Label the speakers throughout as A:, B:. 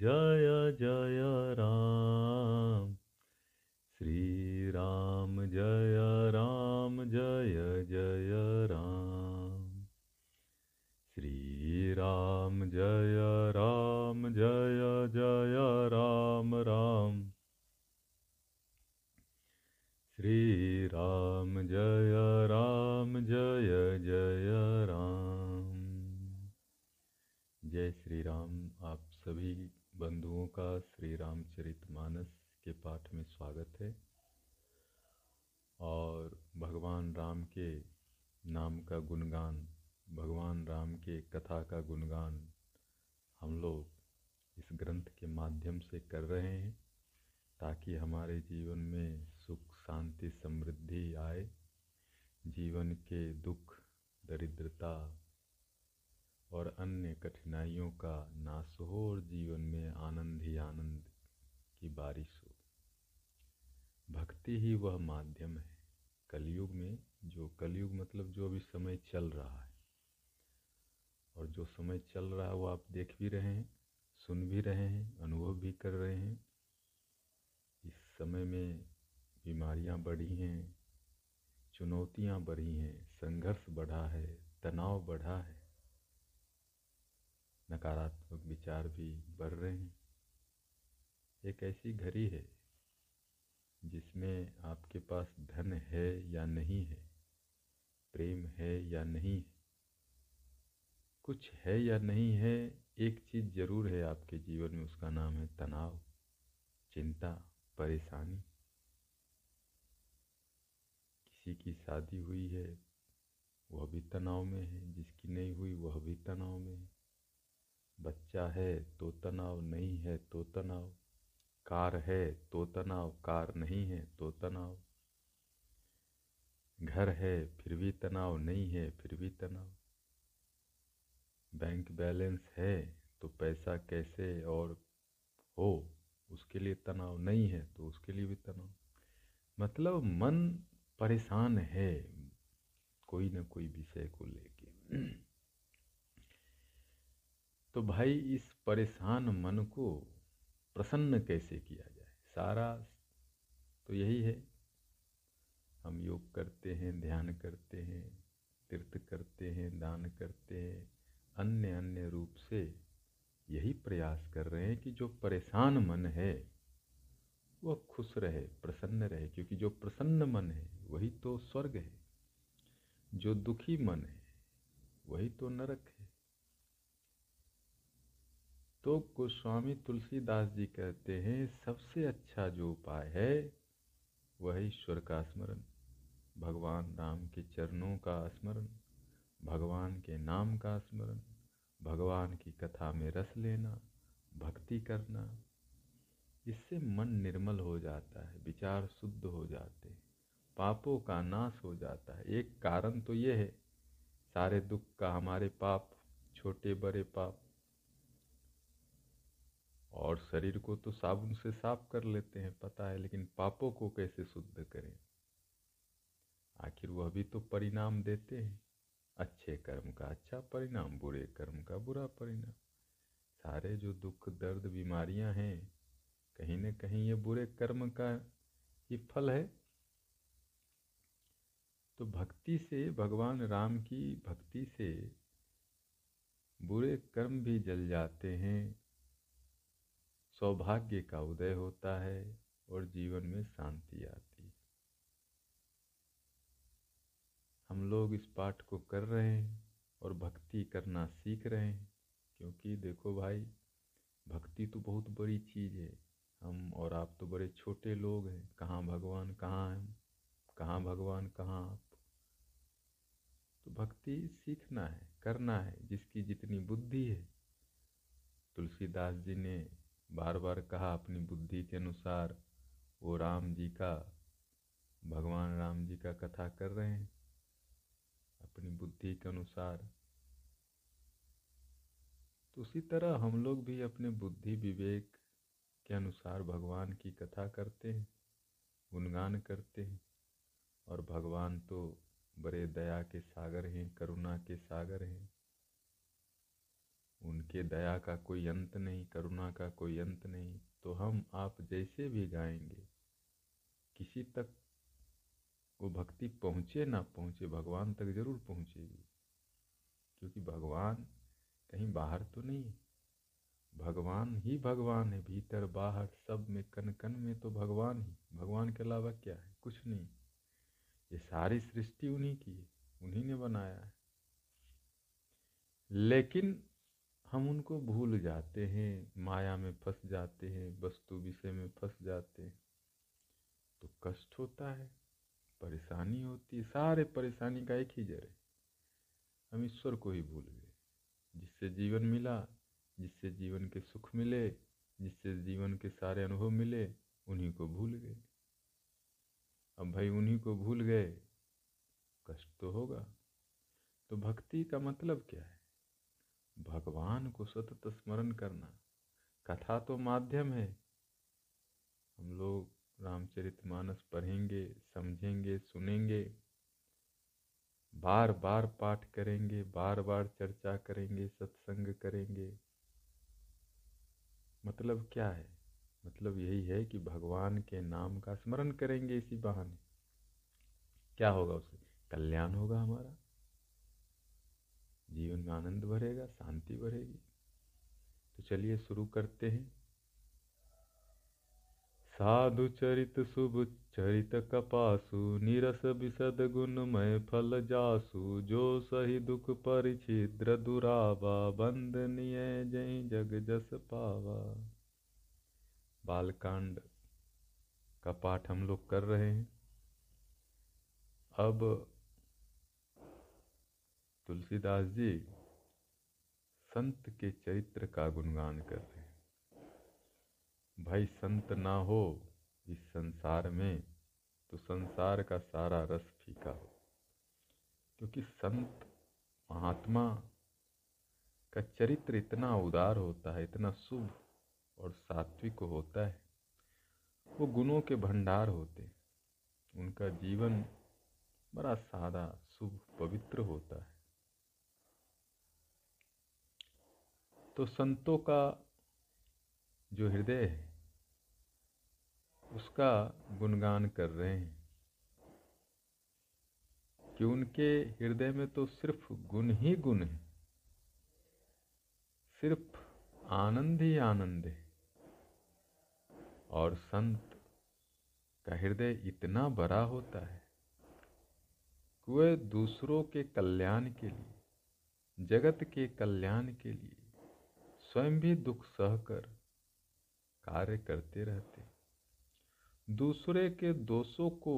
A: Jaya Jaya Ram. कठिनाइयों का नाश हो और जीवन में आनंद ही आनंद की बारिश हो। भक्ति ही वह माध्यम है। कलयुग में जो, कलयुग मतलब जो अभी समय चल रहा है। और जो समय चल रहा है वो आप देख भी रहे हैं, सुन भी रहे हैं, अनुभव भी कर रहे हैं। इस समय में बीमारियाँ बढ़ी हैं, चुनौतियाँ बढ़ी हैं, संघर्ष बढ़ा है, तनाव बढ़ा है। नकारात्मक विचार भी बढ़ रहे हैं। एक ऐसी घड़ी है जिसमें आपके पास धन है या नहीं है, प्रेम है या नहीं है, कुछ है या नहीं है, एक चीज़ ज़रूर है आपके जीवन में, उसका नाम है तनाव, चिंता, परेशानी। किसी की शादी हुई है, वह भी तनाव में है, जिसकी नहीं हुई, वह भी तनाव में है। बच्चा है तो तनाव नहीं है तो तनाव कार है तो तनाव कार नहीं है तो तनाव घर है फिर भी तनाव नहीं है, फिर भी तनाव। बैंक बैलेंस है तो पैसा कैसे और हो, उसके लिए तनाव नहीं है तो उसके लिए भी तनाव। मतलब मन परेशान है कोई ना कोई विषय को लेके। तो भाई इस परेशान मन को प्रसन्न कैसे किया जाए? सारा तो यही है। हम योग करते हैं, ध्यान करते हैं, तीर्थ करते हैं, दान करते हैं अन्य अन्य रूप से यही प्रयास कर रहे हैं कि जो परेशान मन है, वह खुश रहे, प्रसन्न रहे, क्योंकि जो प्रसन्न मन है, वही तो स्वर्ग है। जो दुखी मन है, वही तो नरक है। तो गोस्वामी तुलसीदास जी कहते हैं, सबसे अच्छा जो उपाय है, वह ईश्वर का स्मरण। भगवान राम के चरणों का स्मरण, भगवान के नाम का स्मरण, भगवान की कथा में रस लेना, भक्ति करना, इससे मन निर्मल हो जाता है, विचार शुद्ध हो जाते हैं, पापों का नाश हो जाता है। एक कारण तो ये है, सारे दुख का हमारे पाप, छोटे बड़े पाप और शरीर को तो साबुन से साफ़ कर लेते हैं, पता है, लेकिन पापों को कैसे शुद्ध करें? आखिर वह भी तो परिणाम देते हैं। अच्छे कर्म का अच्छा परिणाम, बुरे कर्म का बुरा परिणाम। सारे जो दुख, दर्द, बीमारियाँ हैं, कहीं न कहीं ये बुरे कर्म का ही फल है। तो भक्ति से, भगवान राम की भक्ति से बुरे कर्म भी जल जाते हैं सौभाग्य का उदय होता है और जीवन में शांति आती है। हम लोग इस पाठ को कर रहे हैं और भक्ति करना सीख रहे हैं, क्योंकि देखो भाई, भक्ति तो बहुत बड़ी चीज़ है। हम और आप तो बड़े छोटे लोग हैं। कहाँ भगवान, कहाँ हैं कहाँ भगवान, कहाँ आप? तो भक्ति सीखना है, करना है। जिसकी जितनी बुद्धि है, तुलसीदास जी ने बार बार कहा अपनी बुद्धि के अनुसार वो राम जी का, भगवान राम जी का कथा कर रहे हैं। अपनी बुद्धि के अनुसार। तो उसी तरह हम लोग भी अपने बुद्धि विवेक के अनुसार भगवान की कथा करते हैं, गुणगान करते हैं। और भगवान तो बड़े दया के सागर हैं, करुणा के सागर हैं। उनके दया का कोई अंत नहीं, करुणा का कोई अंत नहीं तो हम आप जैसे भी गाएँगे किसी तक वो भक्ति पहुँचे ना पहुँचे, भगवान तक ज़रूर पहुँचेगी। क्योंकि भगवान कहीं बाहर तो नहीं है। भगवान ही भगवान है, भीतर बाहर सब में कन कन में तो भगवान ही। भगवान के अलावा क्या है? कुछ नहीं। ये सारी सृष्टि उन्हीं की है, उन्हीं ने बनाया है। लेकिन हम उनको भूल जाते हैं, माया में फंस जाते हैं, वस्तु विषय में फंस जाते हैं। तो कष्ट होता है, परेशानी होती है, सारे परेशानी का एक ही जड़ है। हम ईश्वर को ही भूल गए। जिससे जीवन मिला, जिससे जीवन के सुख मिले, जिससे जीवन के सारे अनुभव मिले, उन्हीं को भूल गए। अब भाई उन्हीं को भूल गए, कष्ट तो होगा। तो भक्ति का मतलब क्या है? भगवान को सतत स्मरण करना। कथा तो माध्यम है। हम लोग रामचरितमानस पढ़ेंगे, समझेंगे, सुनेंगे। बार बार पाठ करेंगे बार बार चर्चा करेंगे, सत्संग करेंगे। मतलब क्या है? मतलब यही है कि भगवान के नाम का स्मरण करेंगे इसी बहाने। क्या होगा उससे कल्याण होगा हमारा। जीवन में आनंद बढ़ेगा शांति बढ़ेगी तो चलिए शुरू करते हैं। साधु चरित, शुभ चरित कपासु, निरस विशद गुणमय फल जासु, जो सही दुख परिछिद्र दुरावा बंदनीय जय जग जस पावा। बालकांड का पाठ हम लोग कर रहे हैं। अब तुलसीदास जी संत के चरित्र का गुणगान कर रहे हैं। भाई संत ना हो इस संसार में तो संसार का सारा रस फीका हो। क्योंकि संत, महात्मा का चरित्र इतना उदार होता है, इतना शुभ और सात्विक होता है। वो गुणों के भंडार होते हैं। उनका जीवन बड़ा सादा, शुभ, पवित्र होता है। तो संतों का जो हृदय है, उसका गुणगान कर रहे हैं। कि उनके हृदय में तो सिर्फ़ गुण ही गुण है, सिर्फ़ आनंद ही आनंद है। और संत का हृदय इतना बड़ा होता है कि वह दूसरों के कल्याण के लिए, जगत के कल्याण के लिए स्वयं भी दुख सहकर कार्य करते रहते दूसरे के दोषों को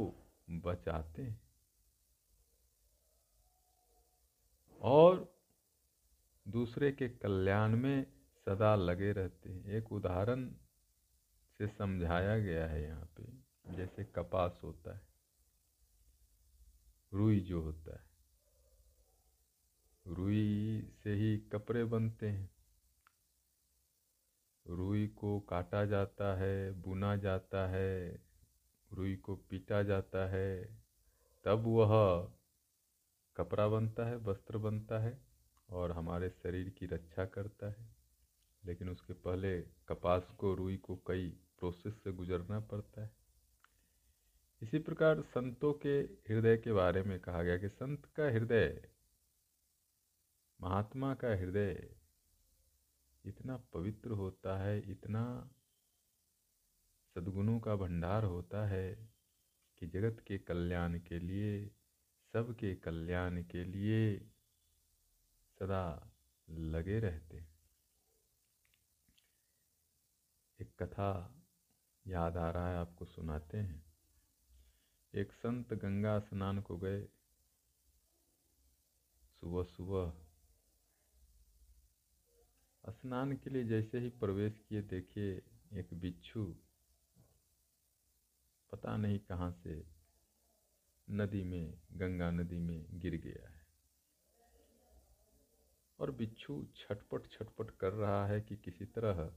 A: बचाते और दूसरे के कल्याण में सदा लगे रहते हैं। एक उदाहरण से समझाया गया है यहाँ पे, जैसे कपास होता है, रुई जो होता है, रुई से ही कपड़े बनते हैं। रुई को काटा जाता है, बुना जाता है, रुई को पीटा जाता है, तब वह कपड़ा बनता है, वस्त्र बनता है और हमारे शरीर की रक्षा करता है। लेकिन उसके पहले कपास को, रुई को कई प्रोसेस से गुजरना पड़ता है। इसी प्रकार संतों के हृदय के बारे में कहा गया कि संत का हृदय, महात्मा का हृदय इतना पवित्र होता है, इतना सद्गुणों का भंडार होता है कि जगत के कल्याण के लिए सबके कल्याण के लिए सदा लगे रहते एक कथा याद आ रहा है, आपको सुनाते हैं। एक संत गंगा स्नान को गए। सुबह सुबह स्नान के लिए जैसे ही प्रवेश किए देखिए एक बिच्छू, पता नहीं कहाँ से नदी में, गंगा नदी में गिर गया है। और बिच्छू छटपट छटपट कर रहा है कि किसी तरह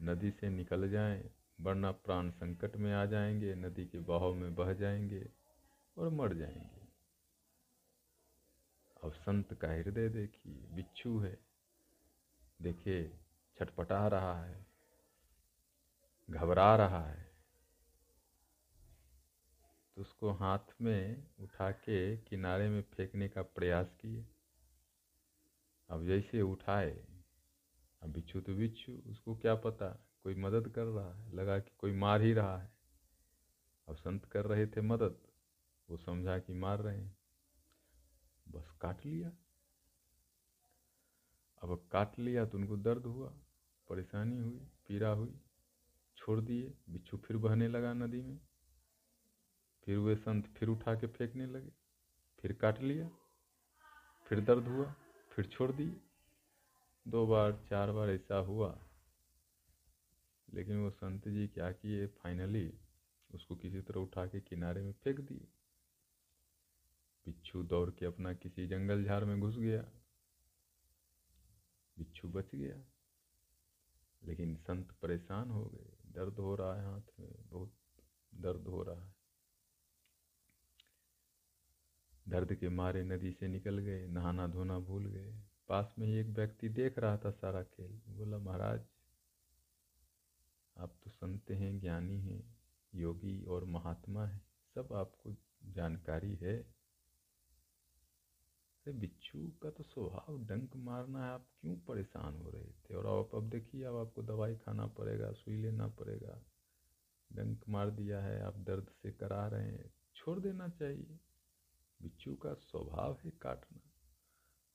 A: नदी से निकल जाएँ, वरना प्राण संकट में आ जाएँगे, नदी के बहाव में बह जाएँगे और मर जाएँगे। अब संत का हृदय देखिए, बिच्छू है। देखिए, छटपटा रहा है, घबरा रहा है। तो उसको हाथ में उठा के किनारे में फेंकने का प्रयास किए। अब जैसे उठाए, अब बिच्छू तो बिच्छू, उसको क्या पता, कोई मदद कर रहा है, लगा कि कोई मार ही रहा है। अब संत कर रहे थे मदद, वो समझा कि मार रहे हैं। बस काट लिया। अब काट लिया तो उनको दर्द हुआ, परेशानी हुई, पीड़ा हुई, छोड़ दिए, बिच्छू फिर बहने लगा नदी में। फिर वे संत फिर उठा के फेंकने लगे, फिर काट लिया, फिर दर्द हुआ, फिर छोड़ दिए। दो बार, चार बार ऐसा हुआ। लेकिन वो संत जी क्या किए? फाइनली उसको किसी तरह उठा के किनारे में फेंक दिए। बिच्छू दौड़ के अपना किसी जंगल झाड़ में घुस गया। बिच्छू बच गया। लेकिन संत परेशान हो गए। दर्द हो रहा है हाथ में, बहुत दर्द हो रहा है। दर्द के मारे नदी से निकल गए, नहाना धोना भूल गए। पास में ही एक व्यक्ति देख रहा था सारा खेल। बोला, महाराज, आप तो संत हैं, ज्ञानी हैं, योगी और महात्मा हैं। सब आपको जानकारी है। अरे बिच्छू का तो स्वभाव डंक मारना है, आप क्यों परेशान हो रहे थे? और आप, अब देखिए, अब आपको दवाई खाना पड़ेगा, सुई लेना पड़ेगा। डंक मार दिया है, आप दर्द से करा रहे हैं। छोड़ देना चाहिए। बिच्छू का स्वभाव है काटना।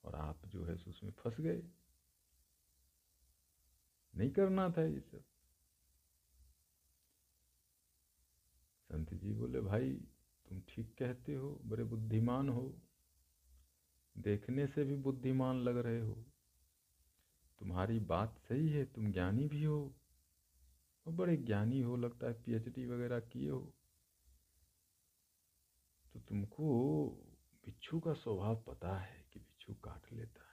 A: और आप जो है, उसमें फंस गए। नहीं करना था ये सब। संत जी बोले, भाई, तुम ठीक कहते हो, बड़े बुद्धिमान हो। देखने से भी बुद्धिमान लग रहे हो। तुम्हारी बात सही है, तुम ज्ञानी भी हो। और बड़े ज्ञानी हो, लगता है पीएचडी वगैरह किए हो। तो तुमको बिच्छू का स्वभाव पता है कि बिच्छू काट लेता है।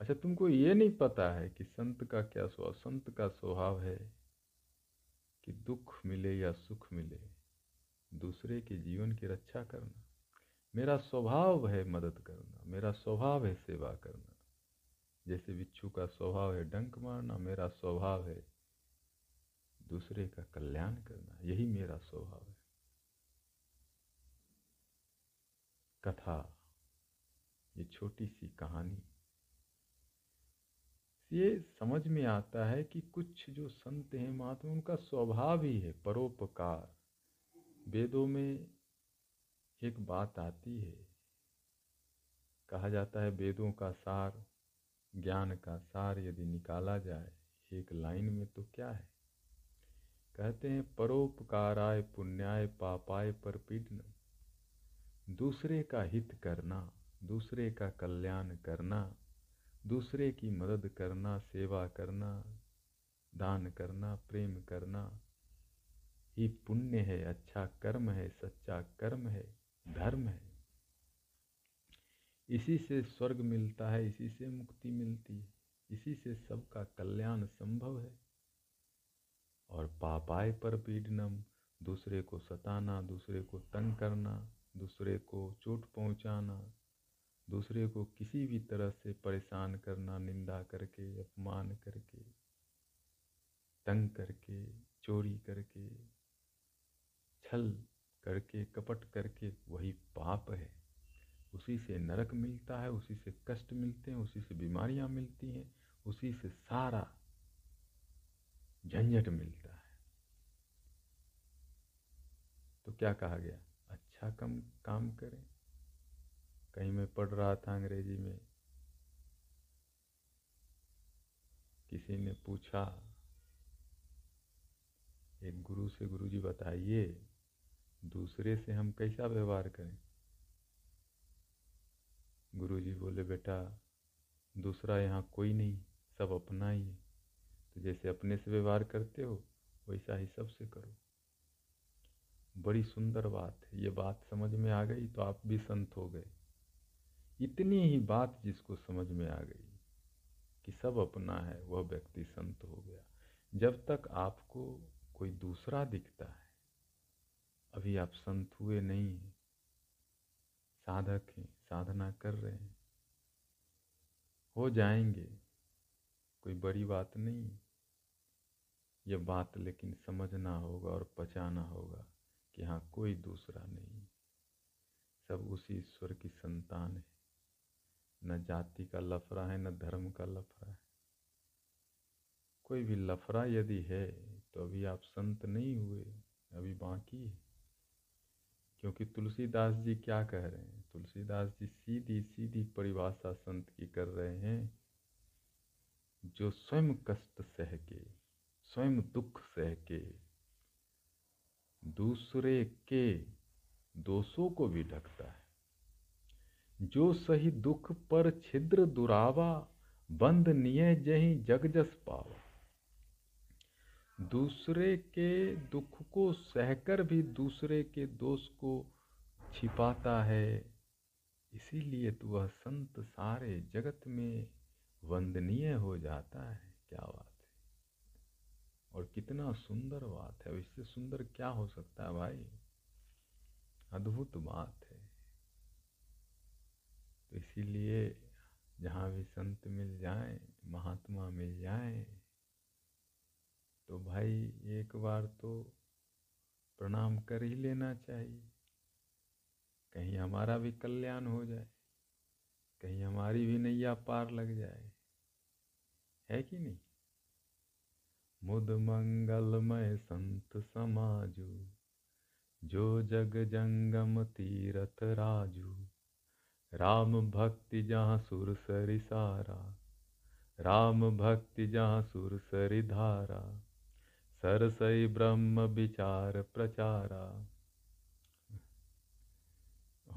A: अच्छा तुमको ये नहीं पता है कि संत का क्या स्वभाव, संत का स्वभाव है कि दुख मिले या सुख मिले, दूसरे के जीवन की रक्षा करना। मेरा स्वभाव है मदद करना, मेरा स्वभाव है सेवा करना। जैसे बिच्छू का स्वभाव है डंक मारना, मेरा स्वभाव है दूसरे का कल्याण करना, यही मेरा स्वभाव है। कथा, ये छोटी सी कहानी। ये समझ में आता है कि कुछ जो संत हैं, महात्मा, उनका स्वभाव ही है परोपकार। वेदों में एक बात आती है। कहा जाता है, वेदों का सार, ज्ञान का सार यदि निकाला जाए, एक लाइन में तो क्या है? कहते हैं, परोपकाराय पुण्याय पापाय पर पीड़न दूसरे का हित करना, दूसरे का कल्याण करना, दूसरे की मदद करना, सेवा करना, दान करना, प्रेम करना ही पुण्य है अच्छा कर्म है, सच्चा कर्म है। धर्म है। इसी से स्वर्ग मिलता है, इसी से मुक्ति मिलती है, इसी से सबका कल्याण संभव है। और पापाय पर पीड़नम, दूसरे को सताना, दूसरे को तंग करना, दूसरे को चोट पहुंचाना, दूसरे को किसी भी तरह से परेशान करना, निंदा करके, अपमान करके, तंग करके, चोरी करके, छल करके, कपट करके, वही पाप है। उसी से नरक मिलता है, उसी से कष्ट मिलते हैं, उसी से बीमारियाँ मिलती हैं, उसी से सारा झंझट मिलता है। तो क्या कहा गया? अच्छा कम, काम करें। कहीं मैं पढ़ रहा था अंग्रेज़ी में। किसी ने पूछा, एक गुरु से गुरु जी बताइए दूसरे से हम कैसा व्यवहार करें? गुरु जी बोले, बेटा, दूसरा यहाँ कोई नहीं, सब अपना ही है। तो जैसे अपने से व्यवहार करते हो, वैसा ही सबसे करो। बड़ी सुंदर बात है। ये बात समझ में आ गई तो आप भी संत हो गए। इतनी ही बात जिसको समझ में आ गई कि सब अपना है, वह व्यक्ति संत हो गया। जब तक आपको कोई दूसरा दिखता है अभी आप संत हुए नहीं हैं। साधक हैं, साधना कर रहे हैं। हो जाएँगे, कोई बड़ी बात नहीं। ये बात लेकिन समझना होगा और पचाना होगा कि हाँ कोई दूसरा नहीं। सब उसी ईश्वर की संतान है। न जाति का लफड़ा है, न धर्म का लफड़ा है। कोई भी लफड़ा यदि है तो अभी आप संत नहीं हुए, अभी बाकी है। क्योंकि तुलसीदास जी क्या कह रहे हैं? तुलसीदास जी सीधी सीधी परिभाषा संत की कर रहे हैं, जो स्वयं कष्ट सह के स्वयं दुख सह के दूसरे के दोषों को भी ढकता है। जो सही दुख पर छिद्र दुरावा, बंद निय जही जग जस पावा। दूसरे के दुख को सहकर भी दूसरे के दोष को छिपाता है। इसीलिए तो वह संत सारे जगत में वंदनीय हो जाता है। क्या बात है। और कितना सुंदर बात है। इससे सुंदर क्या हो सकता है भाई? अद्भुत बात है। तो इसीलिए जहाँ भी संत मिल जाए, महात्मा मिल जाए तो भाई एक बार तो प्रणाम कर ही लेना चाहिए। कहीं हमारा भी कल्याण हो जाए, कहीं हमारी भी नैया पार लग जाए। है कि नहीं? मुद मंगलमय संत समाजू, जो जग जंगम तीरथ राजू। राम भक्ति जहाँ सुर सरि सारा राम भक्ति जहाँ सुर सरि धारा सरसई ब्रह्म विचार प्रचारा।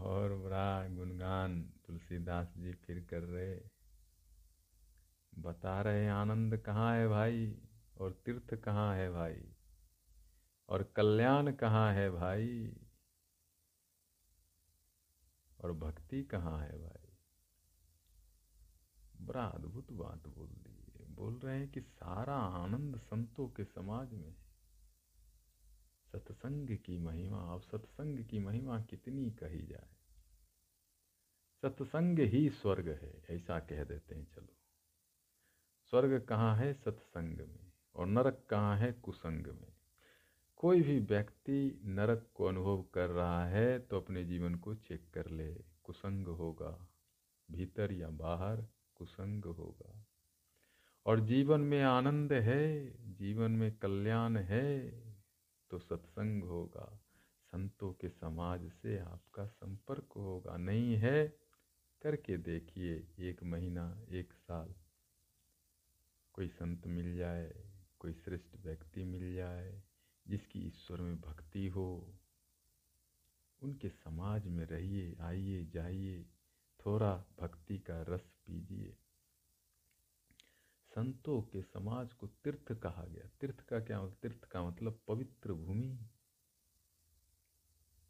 A: और बड़ा गुणगान तुलसीदास जी फिर कर रहे। बता रहे आनंद कहाँ है भाई? और तीर्थ कहाँ है भाई? और कल्याण कहाँ है भाई? और भक्ति कहाँ है भाई? बड़ा अद्भुत बात बोल दी। बोल रहे हैं कि सारा आनंद संतों के समाज में सत्संग की महिमा, अब सत्संग की महिमा कितनी कही जाए? सत्संग ही स्वर्ग है, ऐसा कह देते हैं, चलो। स्वर्ग कहाँ है? सत्संग में, और नरक कहाँ है? कुसंग में। कोई भी व्यक्ति नरक को अनुभव कर रहा है तो अपने जीवन को चेक कर ले, कुसंग होगा। भीतर या बाहर, कुसंग होगा। और जीवन में आनंद है, जीवन में कल्याण है तो सत्संग होगा। संतों के समाज से आपका संपर्क होगा। नहीं है, करके देखिए, एक महीना, एक साल। कोई संत मिल जाए, कोई श्रेष्ठ व्यक्ति मिल जाए, जिसकी ईश्वर में भक्ति हो, उनके समाज में रहिए, आइए, जाइए, थोड़ा भक्ति का रस पीजिए। संतों के समाज को तीर्थ कहा गया। तीर्थ का क्या मतलब? तीर्थ का मतलब पवित्र भूमि,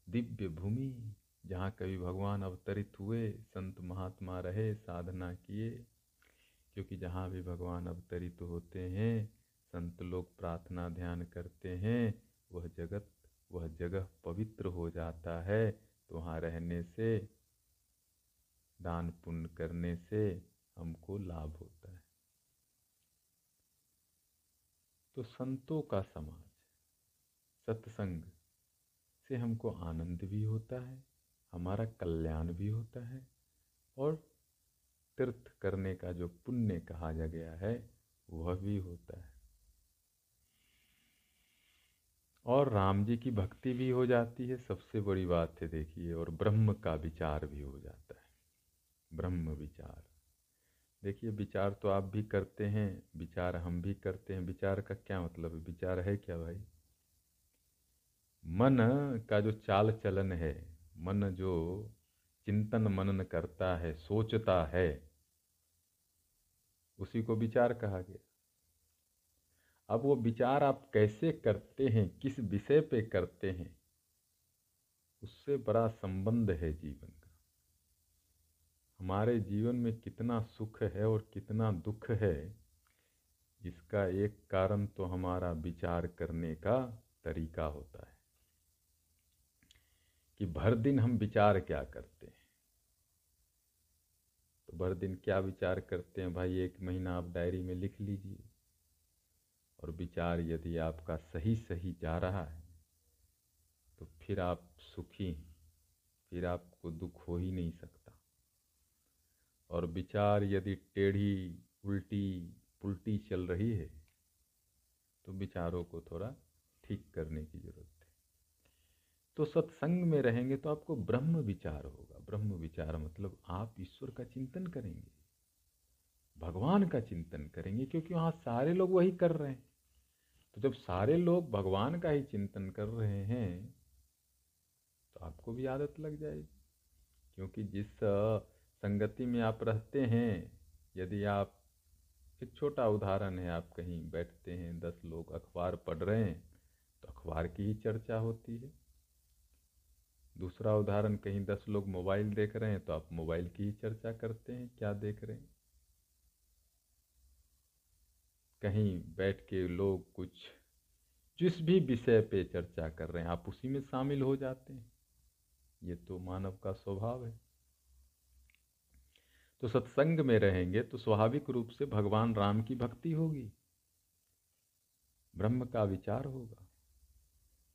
A: दिव्य भूमि, जहाँ कभी भगवान अवतरित हुए, संत महात्मा रहे, साधना किए। क्योंकि जहाँ भी भगवान अवतरित होते हैं, संत लोग प्रार्थना ध्यान करते हैं, वह जगत, वह जगह पवित्र हो जाता है। तो वहाँ रहने से, दान पुण्य करने से हमको लाभ होता है। तो संतों का समाज सत्संग से हमको आनंद भी होता है, हमारा कल्याण भी होता है और तीर्थ करने का जो पुण्य कहा जा गया है, वह भी होता है। और राम जी की भक्ति भी हो जाती है, सबसे बड़ी बात है देखिए, और ब्रह्म का विचार भी हो जाता है। ब्रह्म विचार। देखिए, विचार तो आप भी करते हैं, विचार हम भी करते हैं। विचार का क्या मतलब है? विचार है क्या भाई? मन का जो चाल चलन है, मन जो चिंतन मनन करता है, सोचता है, उसी को विचार कहा गया। अब वो विचार आप कैसे करते हैं, किस विषय पे करते हैं, उससे बड़ा संबंध है जीवन। हमारे जीवन में कितना सुख है और कितना दुख है, इसका एक कारण तो हमारा विचार करने का तरीका होता है कि भर दिन हम विचार क्या करते हैं। तो भर दिन क्या विचार करते हैं? भाई, एक महीना आप डायरी में लिख लीजिए और विचार यदि आपका सही सही जा रहा है तो फिर आप सुखी हैं, फिर आपको दुख हो ही नहीं सकता। और विचार यदि टेढ़ी, उल्टी, पुल्टी चल रही है तो विचारों को थोड़ा ठीक करने की ज़रूरत है। तो सत्संग में रहेंगे तो आपको ब्रह्म विचार होगा। ब्रह्म विचार मतलब आप ईश्वर का चिंतन करेंगे, भगवान का चिंतन करेंगे, क्योंकि वहाँ सारे लोग वही कर रहे हैं। तो जब सारे लोग भगवान का ही चिंतन कर रहे हैं तो आपको भी आदत लग जाएगी, क्योंकि जिस संगति में आप रहते हैं, यदि आप, एक छोटा उदाहरण है, आप कहीं बैठते हैं, दस लोग अखबार पढ़ रहे हैं तो अखबार की ही चर्चा होती है। दूसरा उदाहरण, कहीं दस लोग मोबाइल देख रहे हैं तो आप मोबाइल की ही चर्चा करते हैं, क्या देख रहे हैं? कहीं बैठ के लोग कुछ, जिस भी विषय पे चर्चा कर रहे हैं, आप उसी में शामिल हो जाते हैं। ये तो मानव का स्वभाव है। तो सत्संग में रहेंगे तो स्वाभाविक रूप से भगवान राम की भक्ति होगी। ब्रह्म का विचार होगा।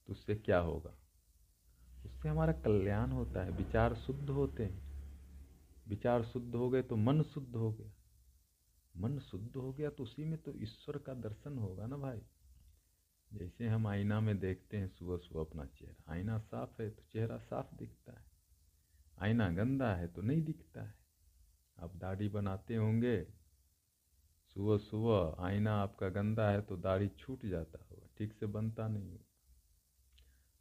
A: तो उससे क्या होगा? उससे हमारा कल्याण होता है, विचार शुद्ध होते हैं। विचार शुद्ध हो गए तो मन शुद्ध हो गया। मन शुद्ध हो गया तो उसी में तो ईश्वर का दर्शन होगा ना भाई। जैसे हम आईना में देखते हैं सुबह सुबह अपना चेहरा, आईना साफ़ है तो चेहरा साफ़ दिखता है। आईना गंदा है तो नहीं दिखता है। आप दाढ़ी बनाते होंगे, सुबह सुबह आईना आपका गंदा है तो दाढ़ी छूट जाता होगा, ठीक से बनता नहीं होगा।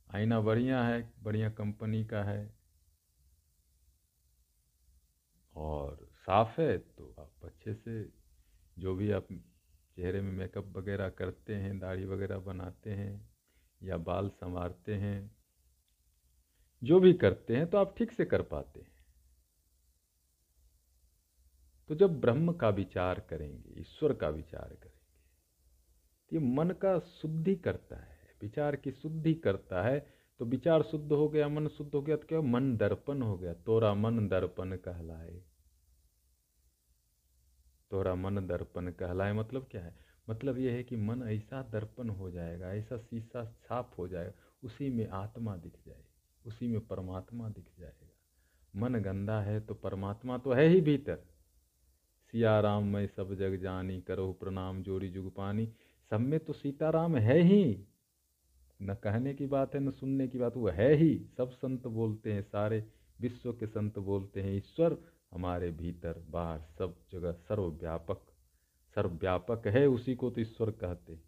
A: आईना बढ़िया है, बढ़िया कंपनी का है, और साफ़ है तो आप अच्छे से जो भी आप चेहरे में मेकअप वगैरह करते हैं, दाढ़ी वगैरह बनाते हैं, या बाल संवारते हैं, जो भी करते हैं तो आप ठीक से कर पाते हैं। तो जब ब्रह्म का विचार करेंगे, ईश्वर का विचार करेंगे तो मन का शुद्धि करता है, विचार की शुद्धि करता है तो विचार शुद्ध हो गया, मन शुद्ध हो गया तो क्या मन दर्पण हो गया? तोरा मन दर्पण कहलाए। तोरा मन दर्पण कहलाए मतलब क्या है? मतलब यह है कि मन ऐसा दर्पण हो जाएगा, ऐसा शीशा साफ़ हो जाएगा, उसी में आत्मा दिख जाएगी उसी में परमात्मा दिख जाएगा। मन गंदा है तो परमात्मा तो है ही भीतर। सिया राम मैं सब जग जानी, करो प्रणाम, जोड़ी जुग पानी। सब में तो सीताराम है ही। न कहने की बात है, न सुनने की बात, वो है ही। सब संत बोलते हैं, सारे विश्व के संत बोलते हैं, ईश्वर हमारे भीतर, बाहर, सब जगह सर्वव्यापक। सर्वव्यापक है, उसी को तो ईश्वर कहते।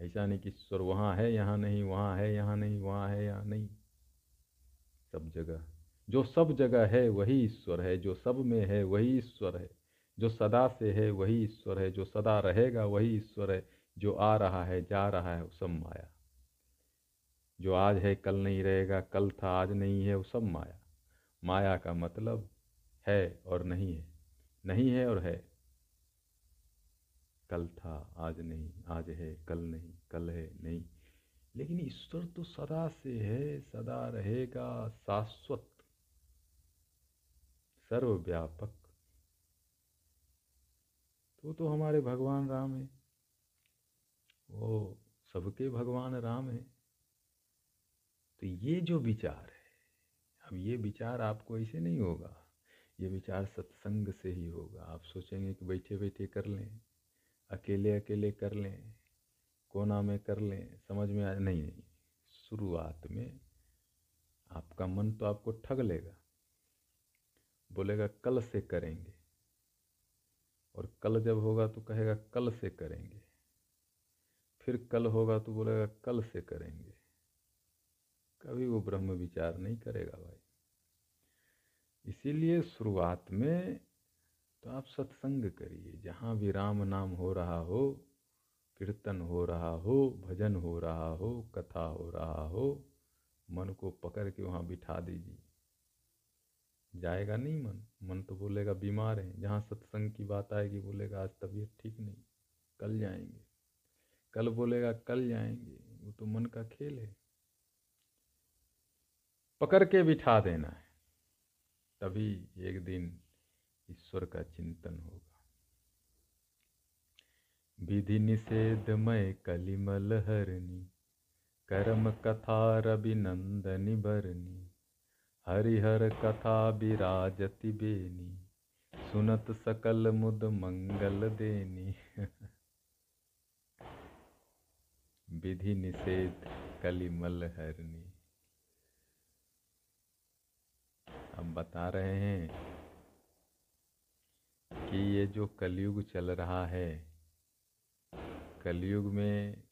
A: ऐसा नहीं कि ईश्वर वहाँ है, यहाँ नहीं, वहाँ है, यहाँ नहीं, वहाँ है, यहाँ नहीं। सब जगह। जो सब जगह है, वही ईश्वर है, जो सब में है, वही ईश्वर है। जो सदा से है, वही ईश्वर है। जो सदा रहेगा, वही ईश्वर है। जो आ रहा है, जा रहा है, वो सब माया। जो आज है, कल नहीं रहेगा, कल था, आज नहीं है, वो सब माया। माया का मतलब है और नहीं है। नहीं है और है। कल था, आज नहीं, आज है, कल नहीं, कल है, नहीं। लेकिन ईश्वर तो सदा से है, सदा रहेगा, शाश्वत, सर्वव्यापक। तो तो हमारे भगवान राम है। वो सबके भगवान राम है। तो ये जो विचार है, अब ये विचार आपको ऐसे नहीं होगा। ये विचार सत्संग से ही होगा। आप सोचेंगे कि बैठे बैठे कर लें अकेले अकेले कर लें, कोना में कर लें, समझ में आ, नहीं नहीं। शुरुआत में आपका मन तो आपको ठग लेगा। बोलेगा, कल से करेंगे। और कल जब होगा तो कहेगा, कल से करेंगे। फिर कल होगा तो बोलेगा, कल से करेंगे। कभी वो ब्रह्म विचार नहीं करेगा भाई। इसीलिए शुरुआत में तो आप सत्संग करिए। जहाँ भी राम नाम हो रहा हो, कीर्तन हो रहा हो, भजन हो रहा हो, कथा हो रहा हो, मन को पकड़ के वहाँ बिठा दीजिए। जाएगा नहीं मन। मन तो बोलेगा, बीमार है। जहाँ सत्संग की बात आएगी, बोलेगा, आज तबीयत ठीक नहीं, कल जाएँगे। कल बोलेगा, कल जाएँगे। वो तो मन का खेल है। पकड़ के बिठा देना है। तभी एक दिन ईश्वर का चिंतन होगा। विधि निषेधमय कलिमल हरनी कर्म कथा रविनंदनी बरनी हरिहर कथा विराजति बेनी, सुनत सकल मुद मंगल देनी। विधि निषेध कलिमल हरनी। हम बता रहे हैं कि ये जो कलयुग चल रहा है, कलयुग में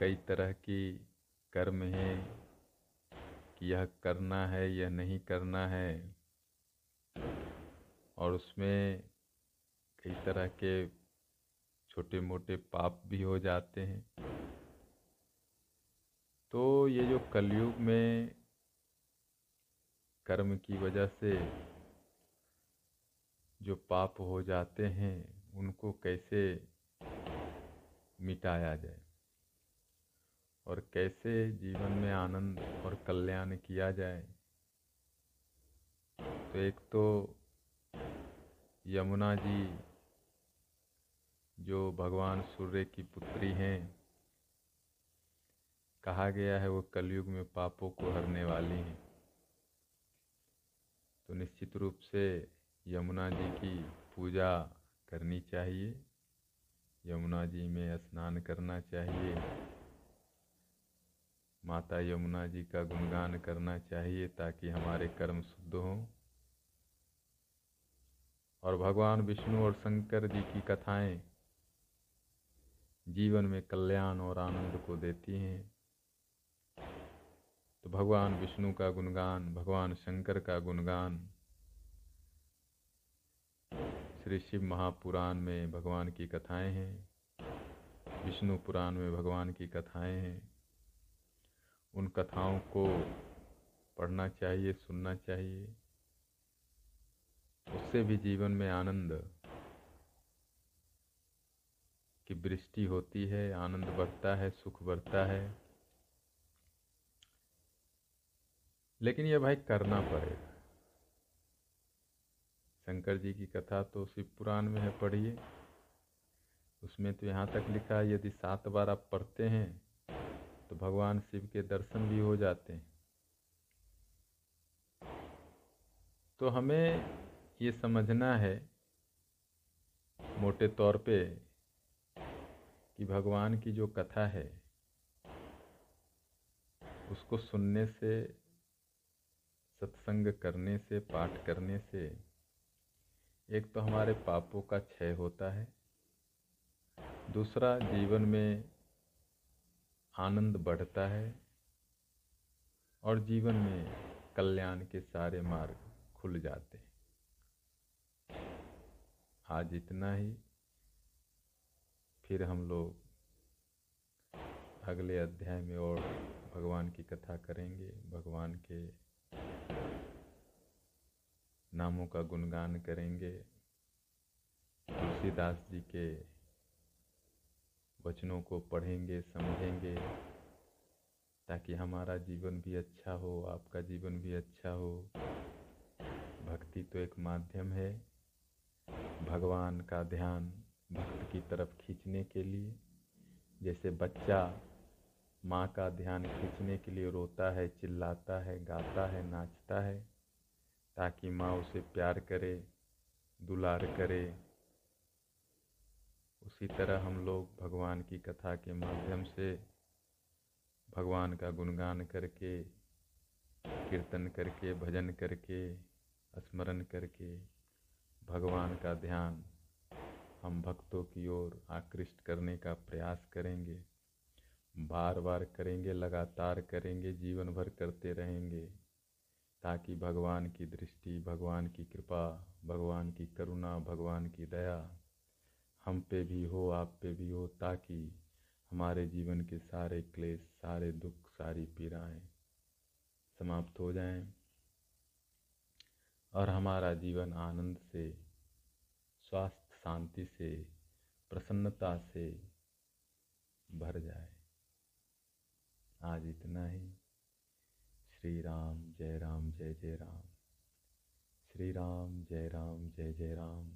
A: कई तरह की कर्म हैं कि यह करना है यह नहीं करना है। और उसमें कई तरह के छोटे मोटे पाप भी हो जाते हैं। तो ये जो कलयुग में कर्म की वजह से जो पाप हो जाते हैं, उनको कैसे मिटाया जाए? और कैसे जीवन में आनंद और कल्याण किया जाए। तो एक तो यमुना जी, जो भगवान सूर्य की पुत्री हैं, कहा गया है वो कलयुग में पापों को हरने वाली हैं। तो निश्चित रूप से यमुना जी की पूजा करनी चाहिए, यमुना जी में स्नान करना चाहिए। माता यमुना जी का गुणगान करना चाहिए ताकि हमारे कर्म शुद्ध हों। और भगवान विष्णु और शंकर जी की कथाएँ जीवन में कल्याण और आनंद को देती हैं। तो भगवान विष्णु का गुणगान, भगवान शंकर का गुणगान, श्री शिव महापुराण में भगवान की कथाएँ हैं। विष्णु पुराण में भगवान की कथाएँ हैं। उन कथाओं को पढ़ना चाहिए, सुनना चाहिए। उससे भी जीवन में आनंद की वृष्टि होती है, आनंद बढ़ता है, सुख बढ़ता है। लेकिन यह भाई करना पड़ेगा। शंकर जी की कथा तो शिव पुराण में है, पढ़िए। उसमें तो यहाँ तक लिखा है, यदि सात बार आप पढ़ते हैं तो भगवान शिव के दर्शन भी हो जाते हैं। तो हमें ये समझना है, मोटे तौर पे, कि भगवान की जो कथा है, उसको सुनने से, सत्संग करने से, पाठ करने से, एक तो हमारे पापों का क्षय होता है, दूसरा जीवन में आनंद बढ़ता है और जीवन में कल्याण के सारे मार्ग खुल जाते हैं। आज इतना ही। फिर हम लोग अगले अध्याय में और भगवान की कथा करेंगे। भगवान के नामों का गुणगान करेंगे। तुलसीदास जी के वचनों को पढ़ेंगे, समझेंगे, ताकि हमारा जीवन भी अच्छा हो, आपका जीवन भी अच्छा हो। भक्ति तो एक माध्यम है, भगवान का ध्यान भक्त की तरफ़ खींचने के लिए। जैसे बच्चा माँ का ध्यान खींचने के लिए रोता है, चिल्लाता है, गाता है, नाचता है, ताकि माँ उसे प्यार करे, दुलार करे उसी तरह हम लोग भगवान की कथा के माध्यम से भगवान का गुणगान करके, कीर्तन करके, भजन करके, स्मरण करके भगवान का ध्यान हम भक्तों की ओर आकृष्ट करने का प्रयास करेंगे। बार बार करेंगे, लगातार करेंगे, जीवन भर करते रहेंगे, ताकि भगवान की दृष्टि, भगवान की कृपा, भगवान की करुणा, भगवान की दया हम पे भी हो, आप पे भी हो, ताकि हमारे जीवन के सारे क्लेश, सारे दुख, सारी पीड़ाएँ समाप्त हो जाएँ और हमारा जीवन आनंद से, स्वास्थ्य शांति से, प्रसन्नता से भर जाए। आज इतना ही। श्री राम, जय राम, जय जय राम। श्री राम, जय राम, जय जय राम।